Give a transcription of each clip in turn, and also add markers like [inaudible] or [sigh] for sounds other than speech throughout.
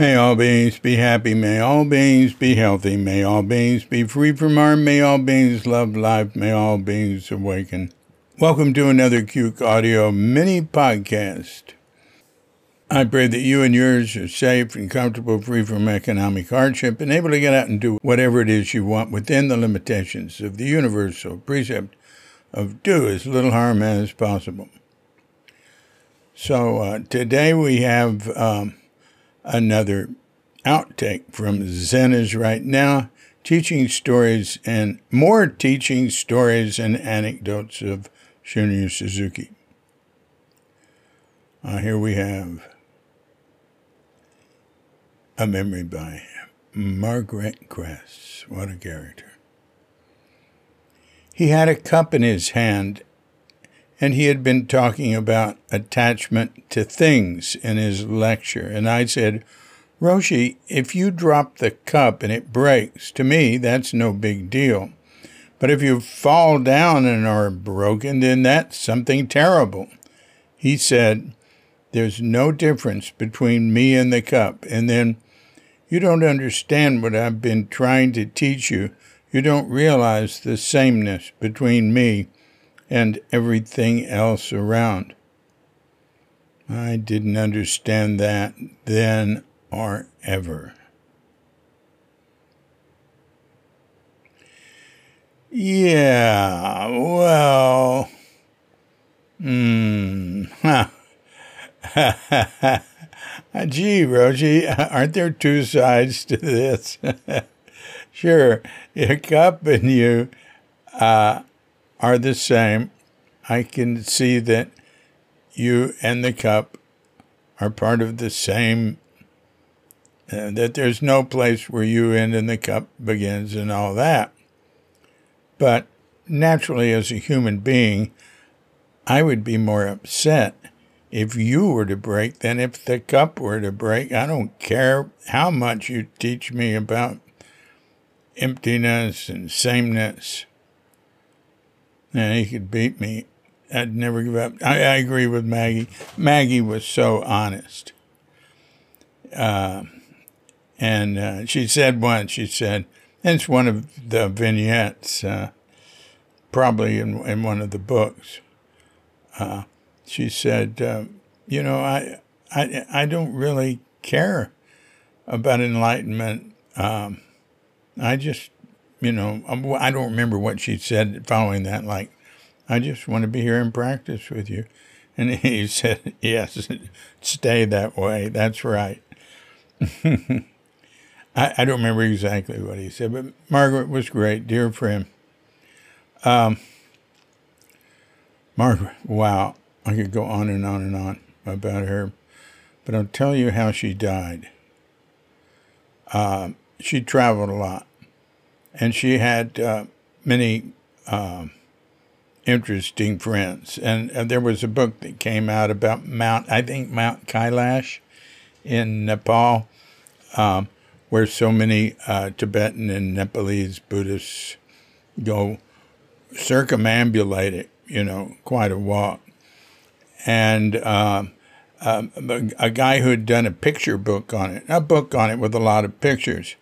May all beings be happy. May all beings be healthy. May all beings be free from harm. May all beings love life. May all beings awaken. Welcome to another Cuke Audio mini podcast. I pray that you and yours are safe and comfortable, free from economic hardship, and able to get out and do whatever it is you want within the limitations of the universal precept of do as little harm as possible. So uh, today we have. Um, another outtake from Zen is Right Now, teaching stories and more teaching stories and anecdotes of Shunryu Suzuki. Uh, here we have a memory by Margaret Kress. What a character. He had a cup in his hand and he had been talking about attachment to things in his lecture. And I said, Roshi, if you drop the cup and it breaks, to me, that's no big deal. But if you fall down and are broken, then that's something terrible. He said, There's no difference between me and the cup. And then, you don't understand what I've been trying to teach you. You don't realize the sameness between me and everything else around. I didn't understand that then or ever. Yeah, well, hmm. [laughs] Gee, Roshi, aren't there two sides to this? [laughs] sure, your cup and you uh, are the same. I can see that you and the cup are part of the same, uh, that there's no place where you end and the cup begins and all that. But naturally, as a human being, I would be more upset if you were to break than if the cup were to break. I don't care how much you teach me about emptiness and sameness. And he could beat me. I'd never give up. I, I agree with Maggie. Maggie was so honest. Uh, and uh, she said once, she said, and it's one of the vignettes, uh, probably in, in one of the books. Uh, she said, uh, you know, I, I, I don't really care about enlightenment. Um, I just you know, um, I don't remember what she said following that. Like, I just want to be here and practice with you. And he [laughs] said, Yes, stay that way. That's right. [laughs] I, I, don't remember exactly what he said, but Margaret was great, dear friend. Um, Margaret, wow, I could go on and on and on about her, but I'll tell you how she died. Uh, she traveled a lot and she had uh, many uh, interesting friends. And, and, there was a book that came out about Mount, I think Mount Kailash in Nepal, um, where so many uh, Tibetan and Nepalese Buddhists go circumambulate it, you know, quite a walk. And um, um a guy who had done a picture book on it, a book on it with a lot of pictures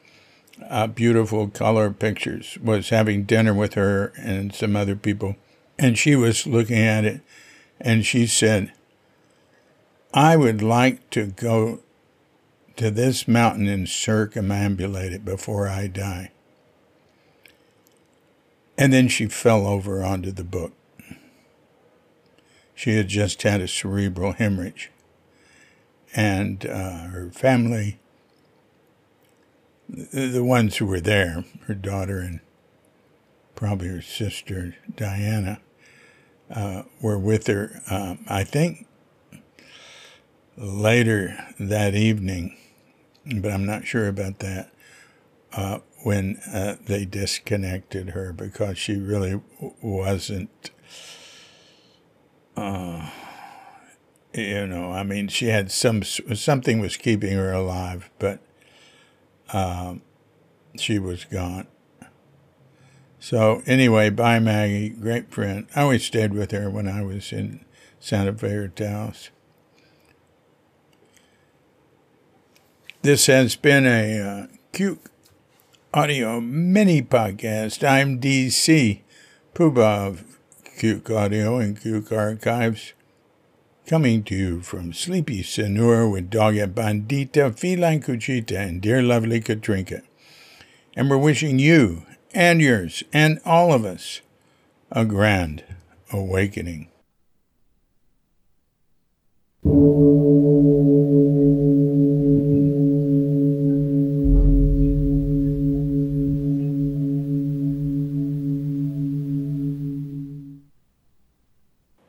uh, beautiful color pictures, was having dinner with her and some other people. And she was looking at it and she said, I would like to go to this mountain and circumambulate it before I die. And then she fell over onto the book. She had just had a cerebral hemorrhage. And uh, her family the ones who were there, her daughter and probably her sister Diana, uh, were with her. Uh, I think later that evening, but I'm not sure about that. Uh, when uh, they disconnected her because she really wasn't. Uh, you know, I mean, she had some something was keeping her alive, but um, she was gone. So anyway, bye Maggie, great friend. I always stayed with her when I was in Santa Fe or Taos. This has been a uh, Cuke Audio mini podcast. I'm DC Puba of Cuke Audio and Cuke Archives, Coming to you from Sleepy Senor with Dogga Bandita, Feline Cuchita, and dear lovely Katrinka. And we're wishing you and yours and all of us a grand awakening.